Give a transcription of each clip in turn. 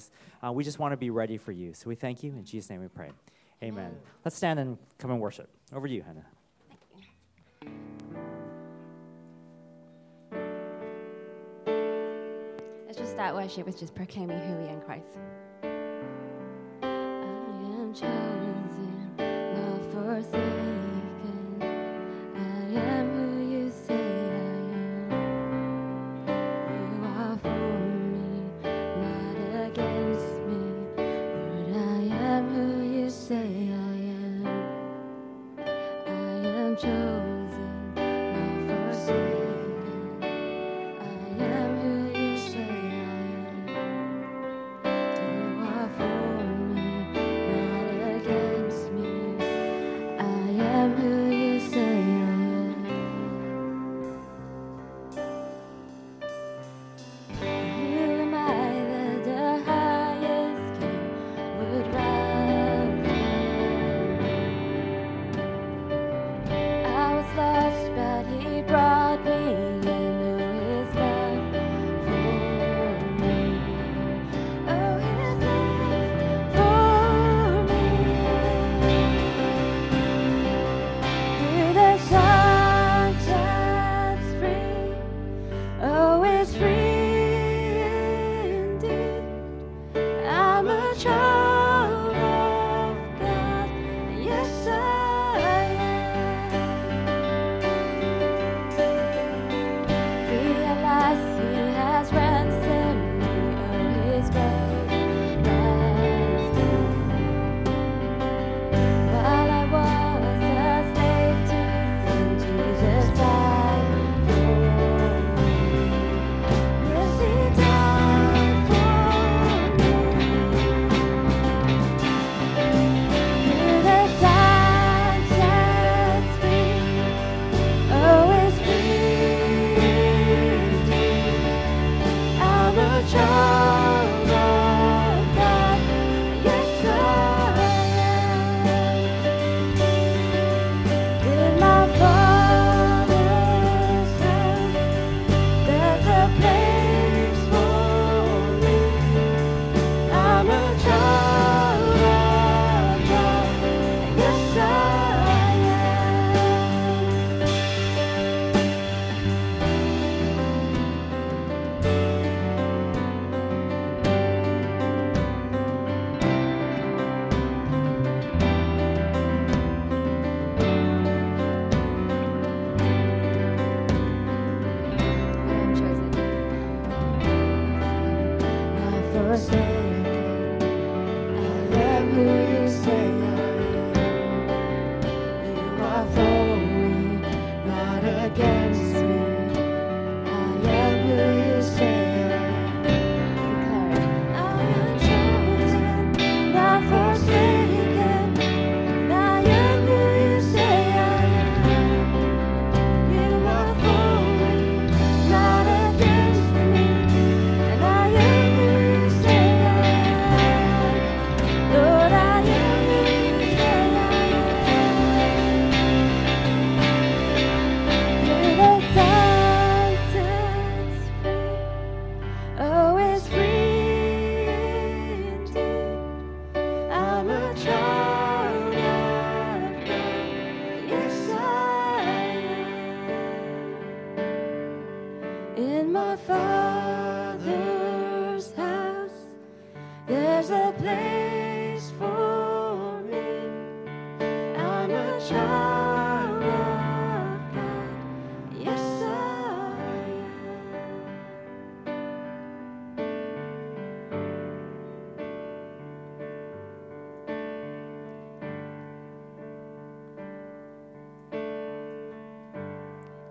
space. Uh, we just want to be ready for you. So we thank you. In Jesus' name we pray. Amen. Amen. Let's stand and come and worship. Over to you, Hannah. Let's just start worship with just proclaiming who we are in Christ. I am child.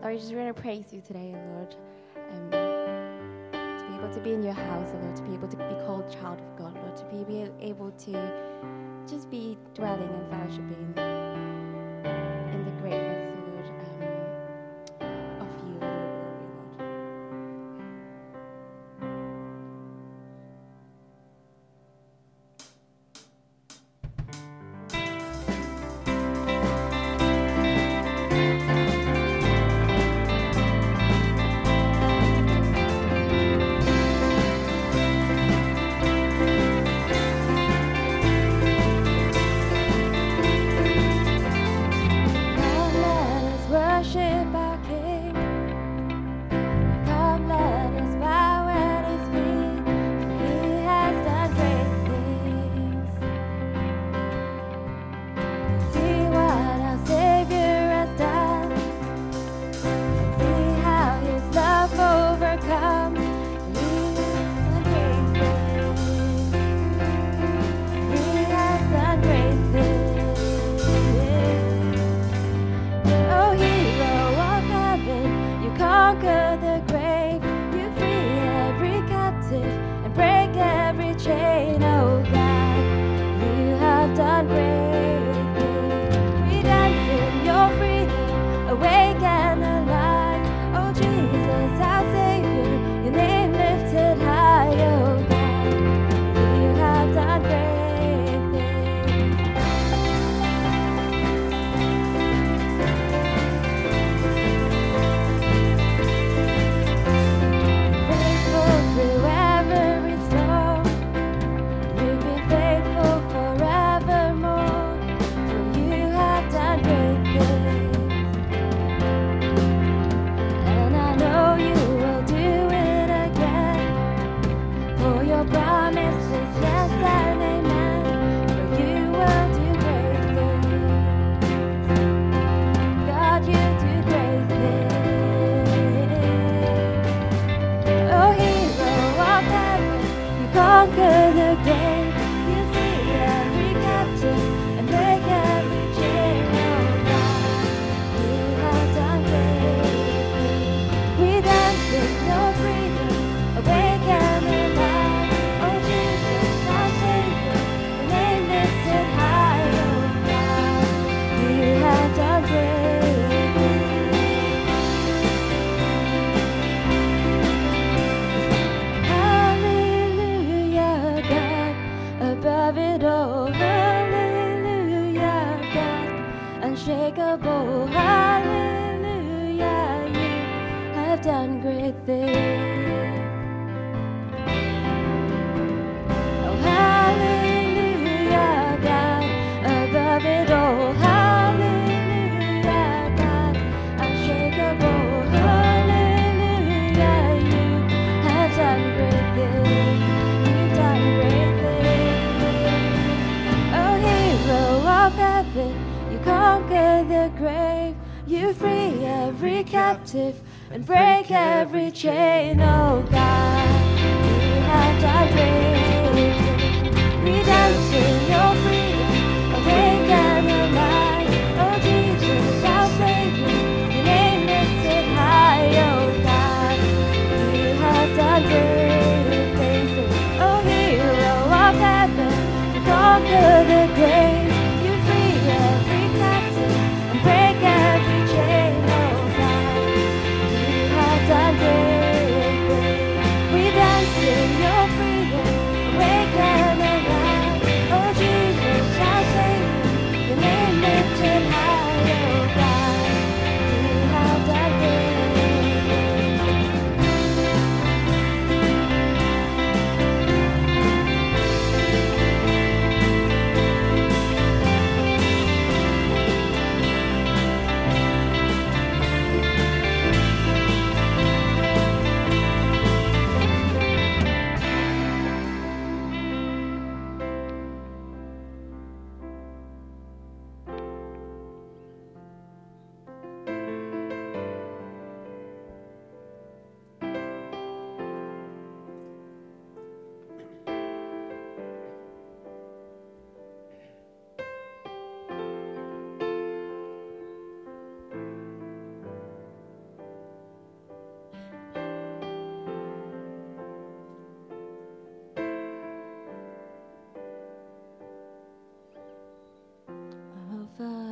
Lord, I just want to praise you today, Lord. Um, to be able to be in your house, Lord, to be able to be called child of God, Lord, to be able to just be dwelling and fellowshipping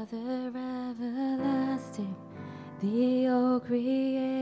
Father everlasting, the all creator.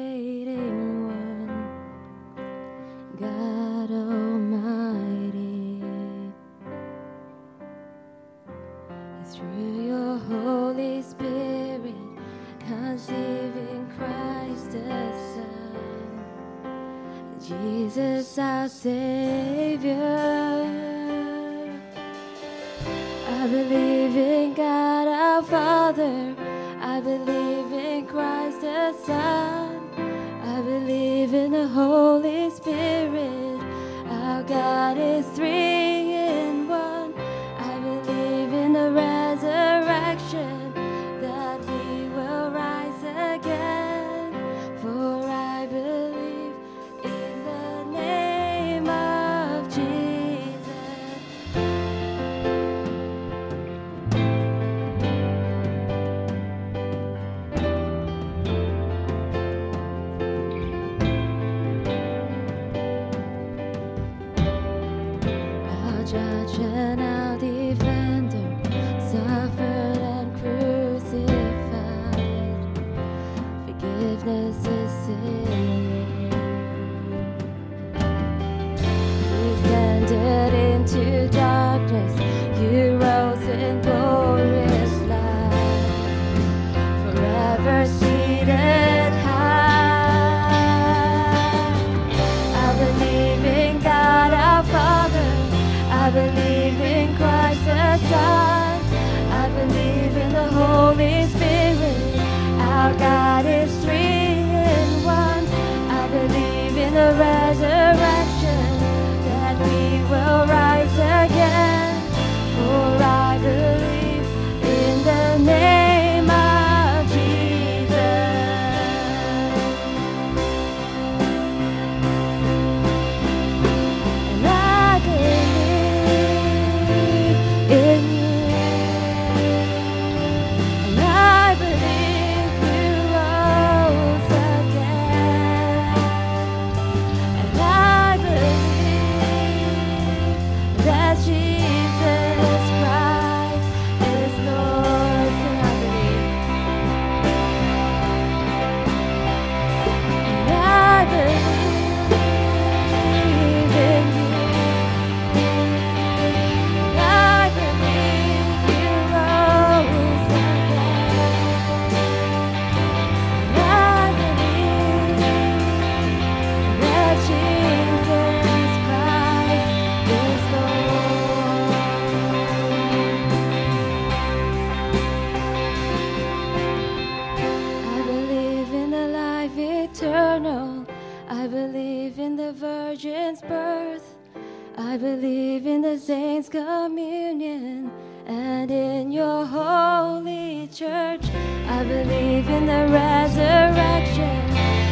Communion and in your holy church. I believe in the resurrection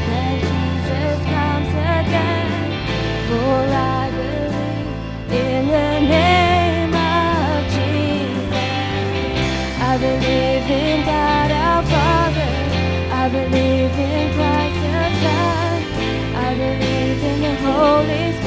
that Jesus comes again. For I believe in the name of Jesus. I believe in God our Father. I believe in Christ the Son. I believe in the Holy Spirit.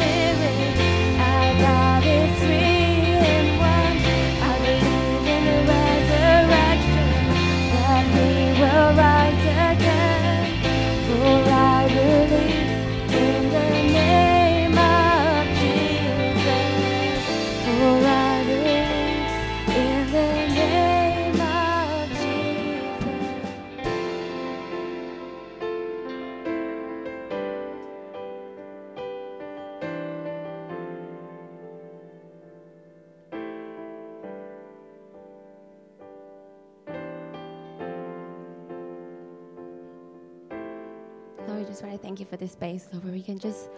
Just want to thank you for this space, Lord, where we can just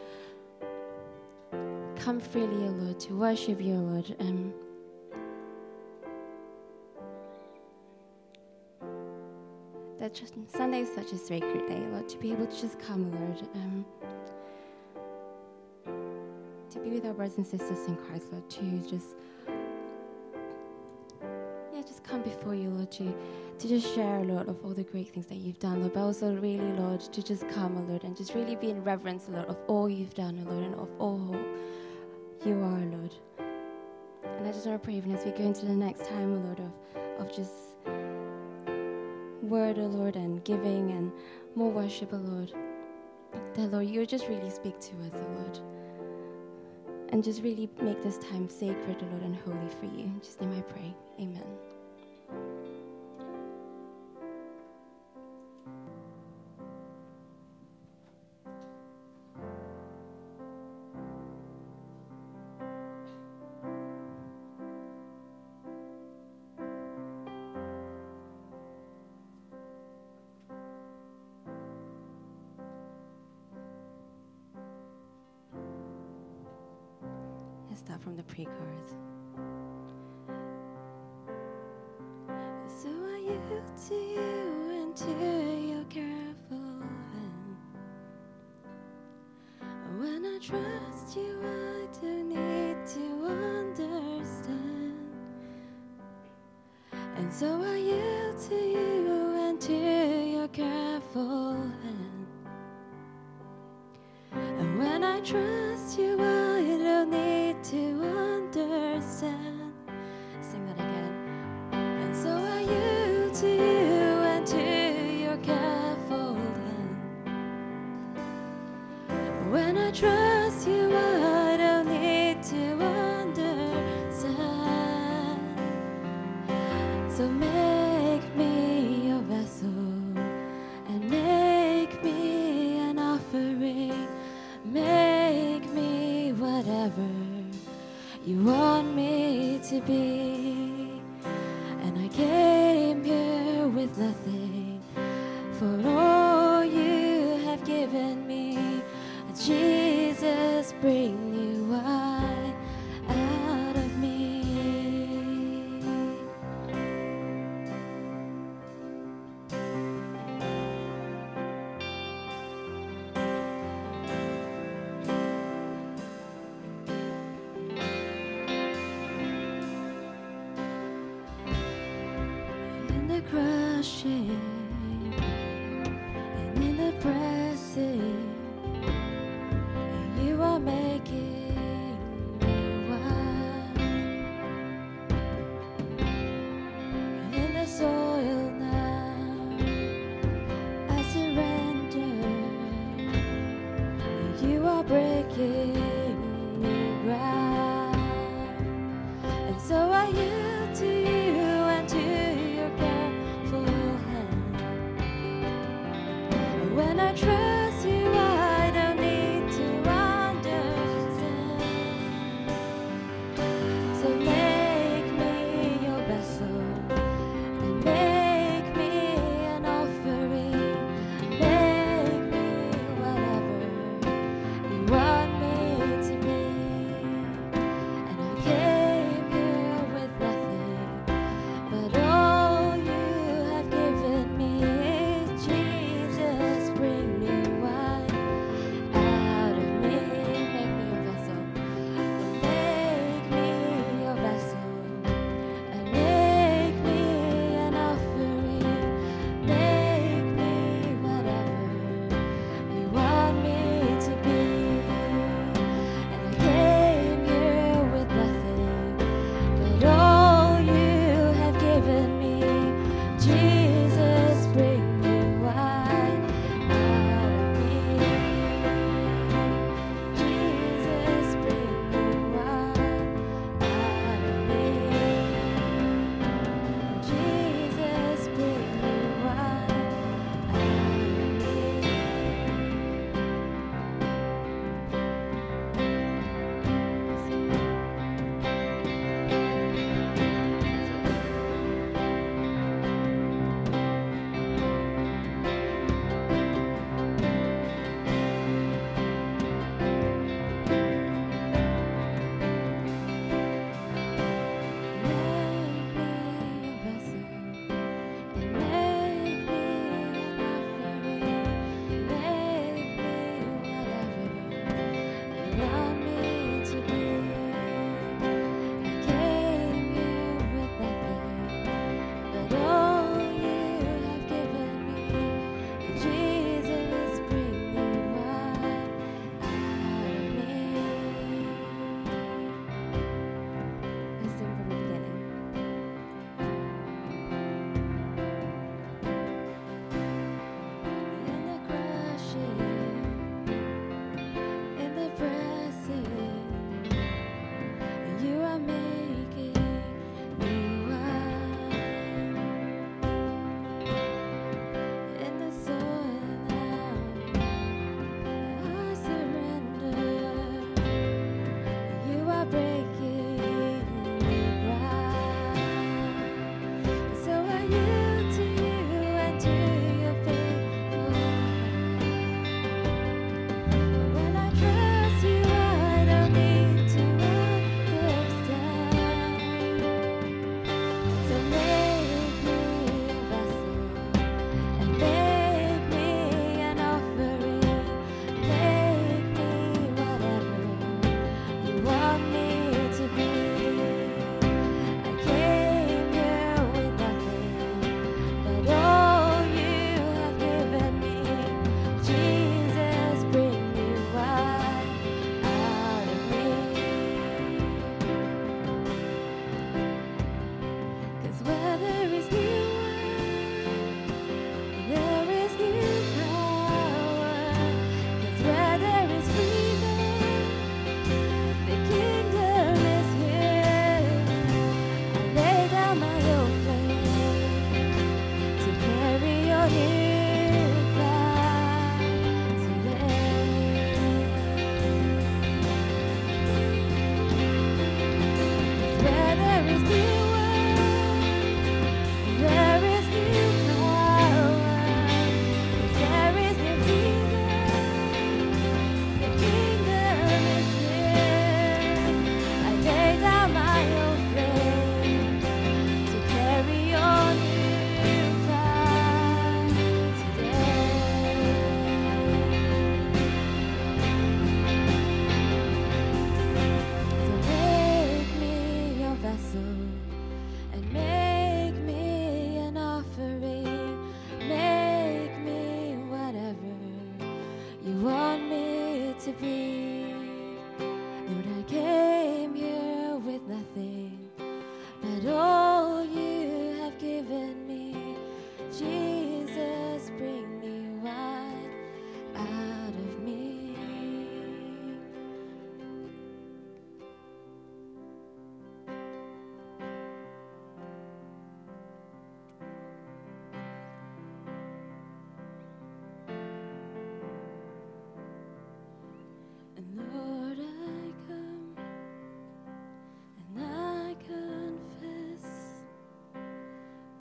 come freely, O Lord, to worship you, O Lord. Um, that just Sunday is such a sacred day, Lord, to be able to just come, Lord, um, to be with our brothers and sisters in Christ, Lord, to just yeah, just come before you, Lord, to to just share, a Lord, of all the great things that you've done, Lord, but also really, Lord, to just come, Lord, and just really be in reverence, Lord, of all you've done, Lord, and of all you are, Lord. And I just want to pray, even as we go into the next time, Lord, of, of just word, Lord, and giving and more worship, Lord, that, Lord, you just really speak to us, Lord. And just really make this time sacred, Lord, and holy for you. Just in Jesus' name I pray. Amen. Start from the pre chorus. So I yield to you and to your careful hand. When I trust you, I don't need to understand. And so I yield to you and to your careful hand. And when I trust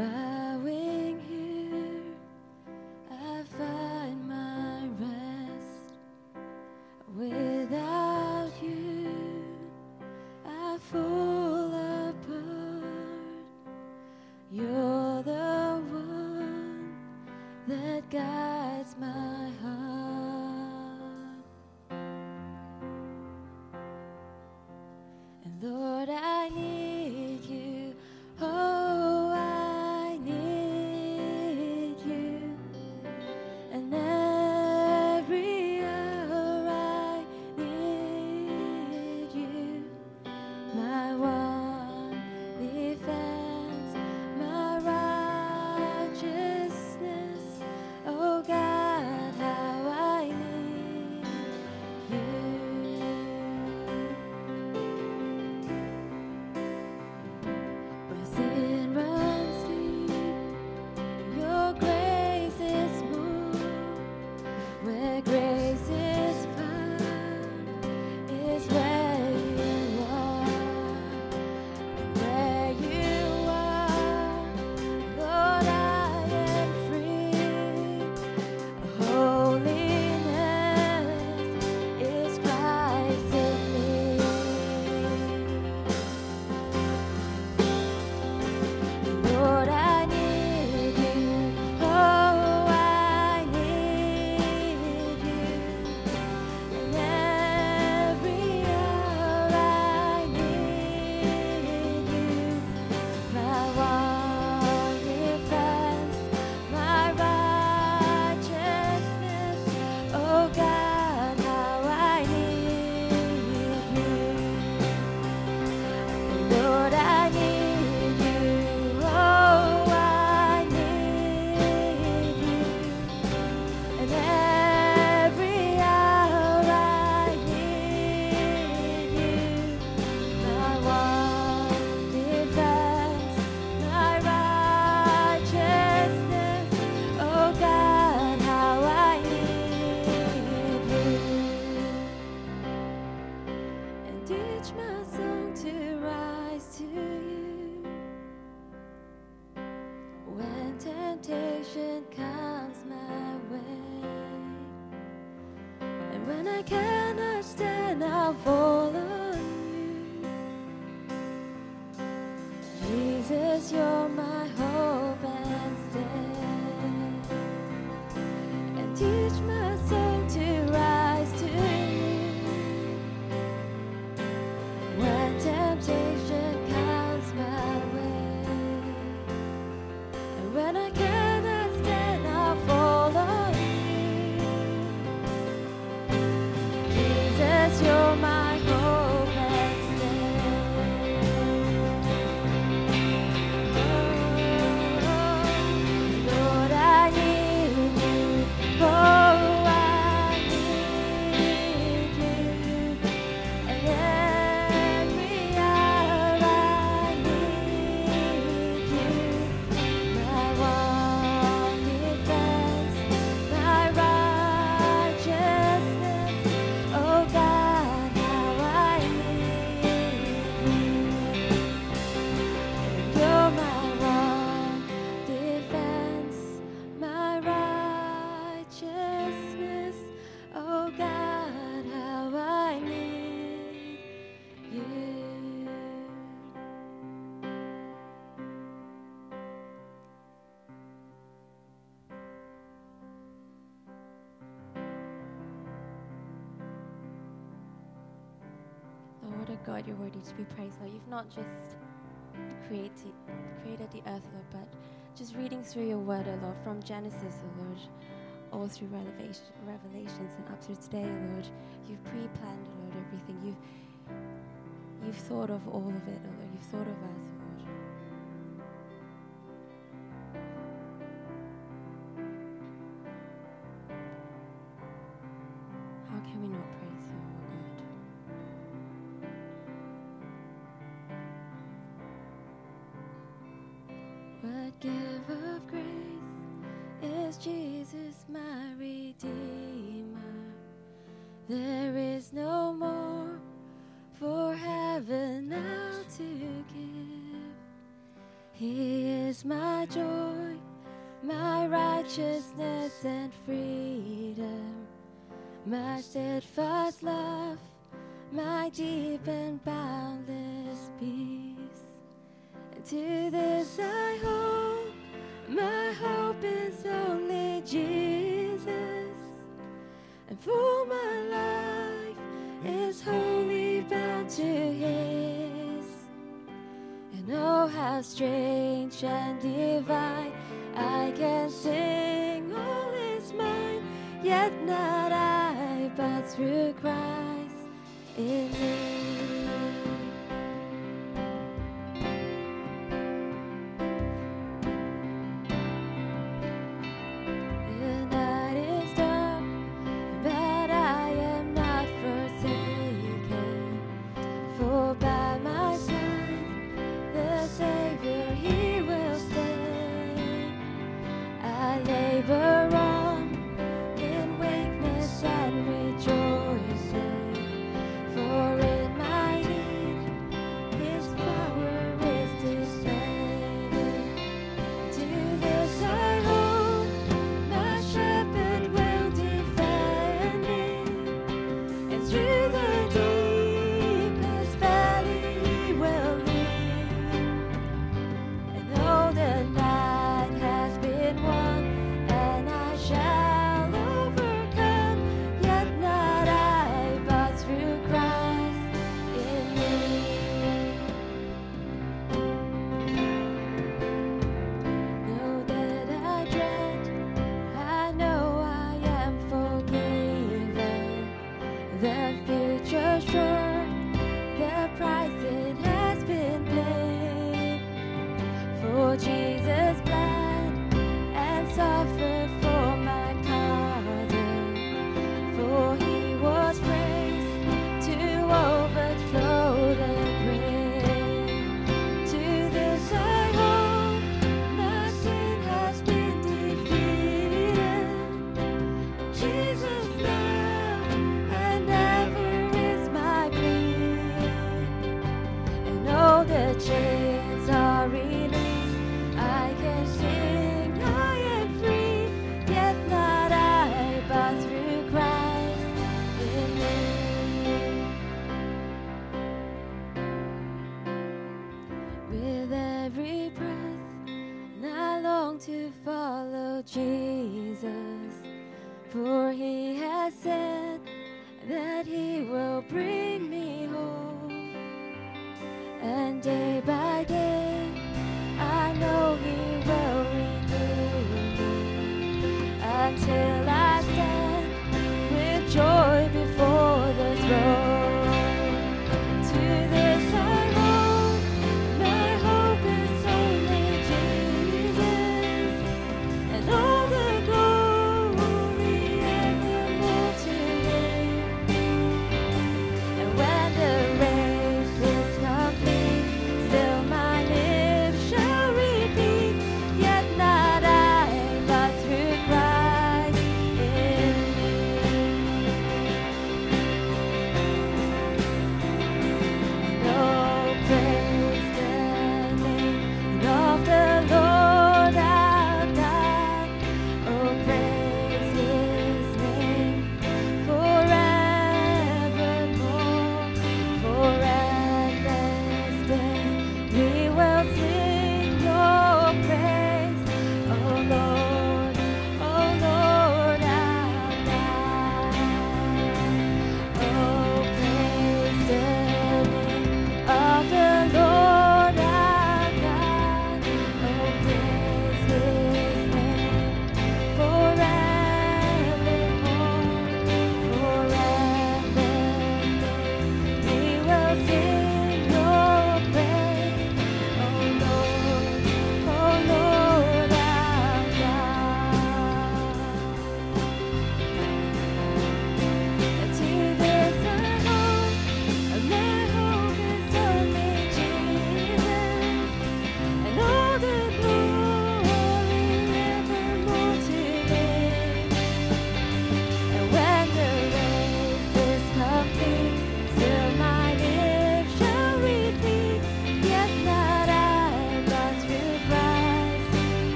Bye. God, you're worthy to be praised, Lord. You've not just created, created the earth, Lord, but just reading through your word, O Lord, from Genesis, O Lord, all through revelation, revelations and up to today, O Lord, you've pre planned, Lord, everything. You've, you've thought of all of it, O Lord. You've thought of us, But first love, my deep and boundless peace. To this I hope, my hope is only Jesus. And for my life is wholly bound to His. And oh, how strange and divine I can sing all is mine, yet not I but through Christ in me.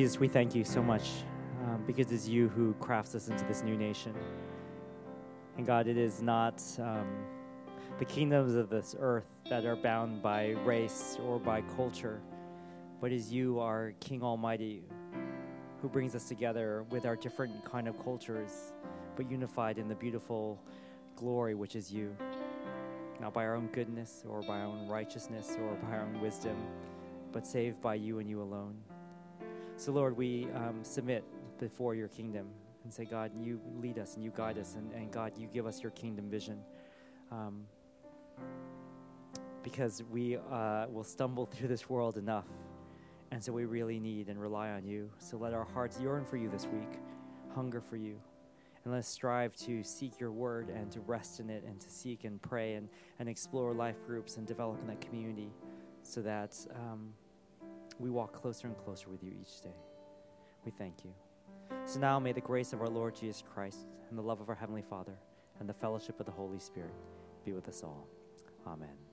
Jesus, we thank you so much um, because it's you who crafts us into this new nation. And God, it is not um, the kingdoms of this earth that are bound by race or by culture, but is you, our King Almighty, who brings us together with our different kind of cultures, but unified in the beautiful glory which is you. Not by our own goodness or by our own righteousness or by our own wisdom, but saved by you and you alone. So, Lord, we um, submit before your kingdom and say, God, you lead us and you guide us, and, and God, you give us your kingdom vision. Um, because we uh, will stumble through this world enough. And so we really need and rely on you. So let our hearts yearn for you this week, hunger for you. And let's strive to seek your word and to rest in it and to seek and pray and, and explore life groups and develop in that community so that um, we walk closer and closer with you each day. We thank you. So now may the grace of our Lord Jesus Christ and the love of our Heavenly Father and the fellowship of the Holy Spirit be with us all. Amen.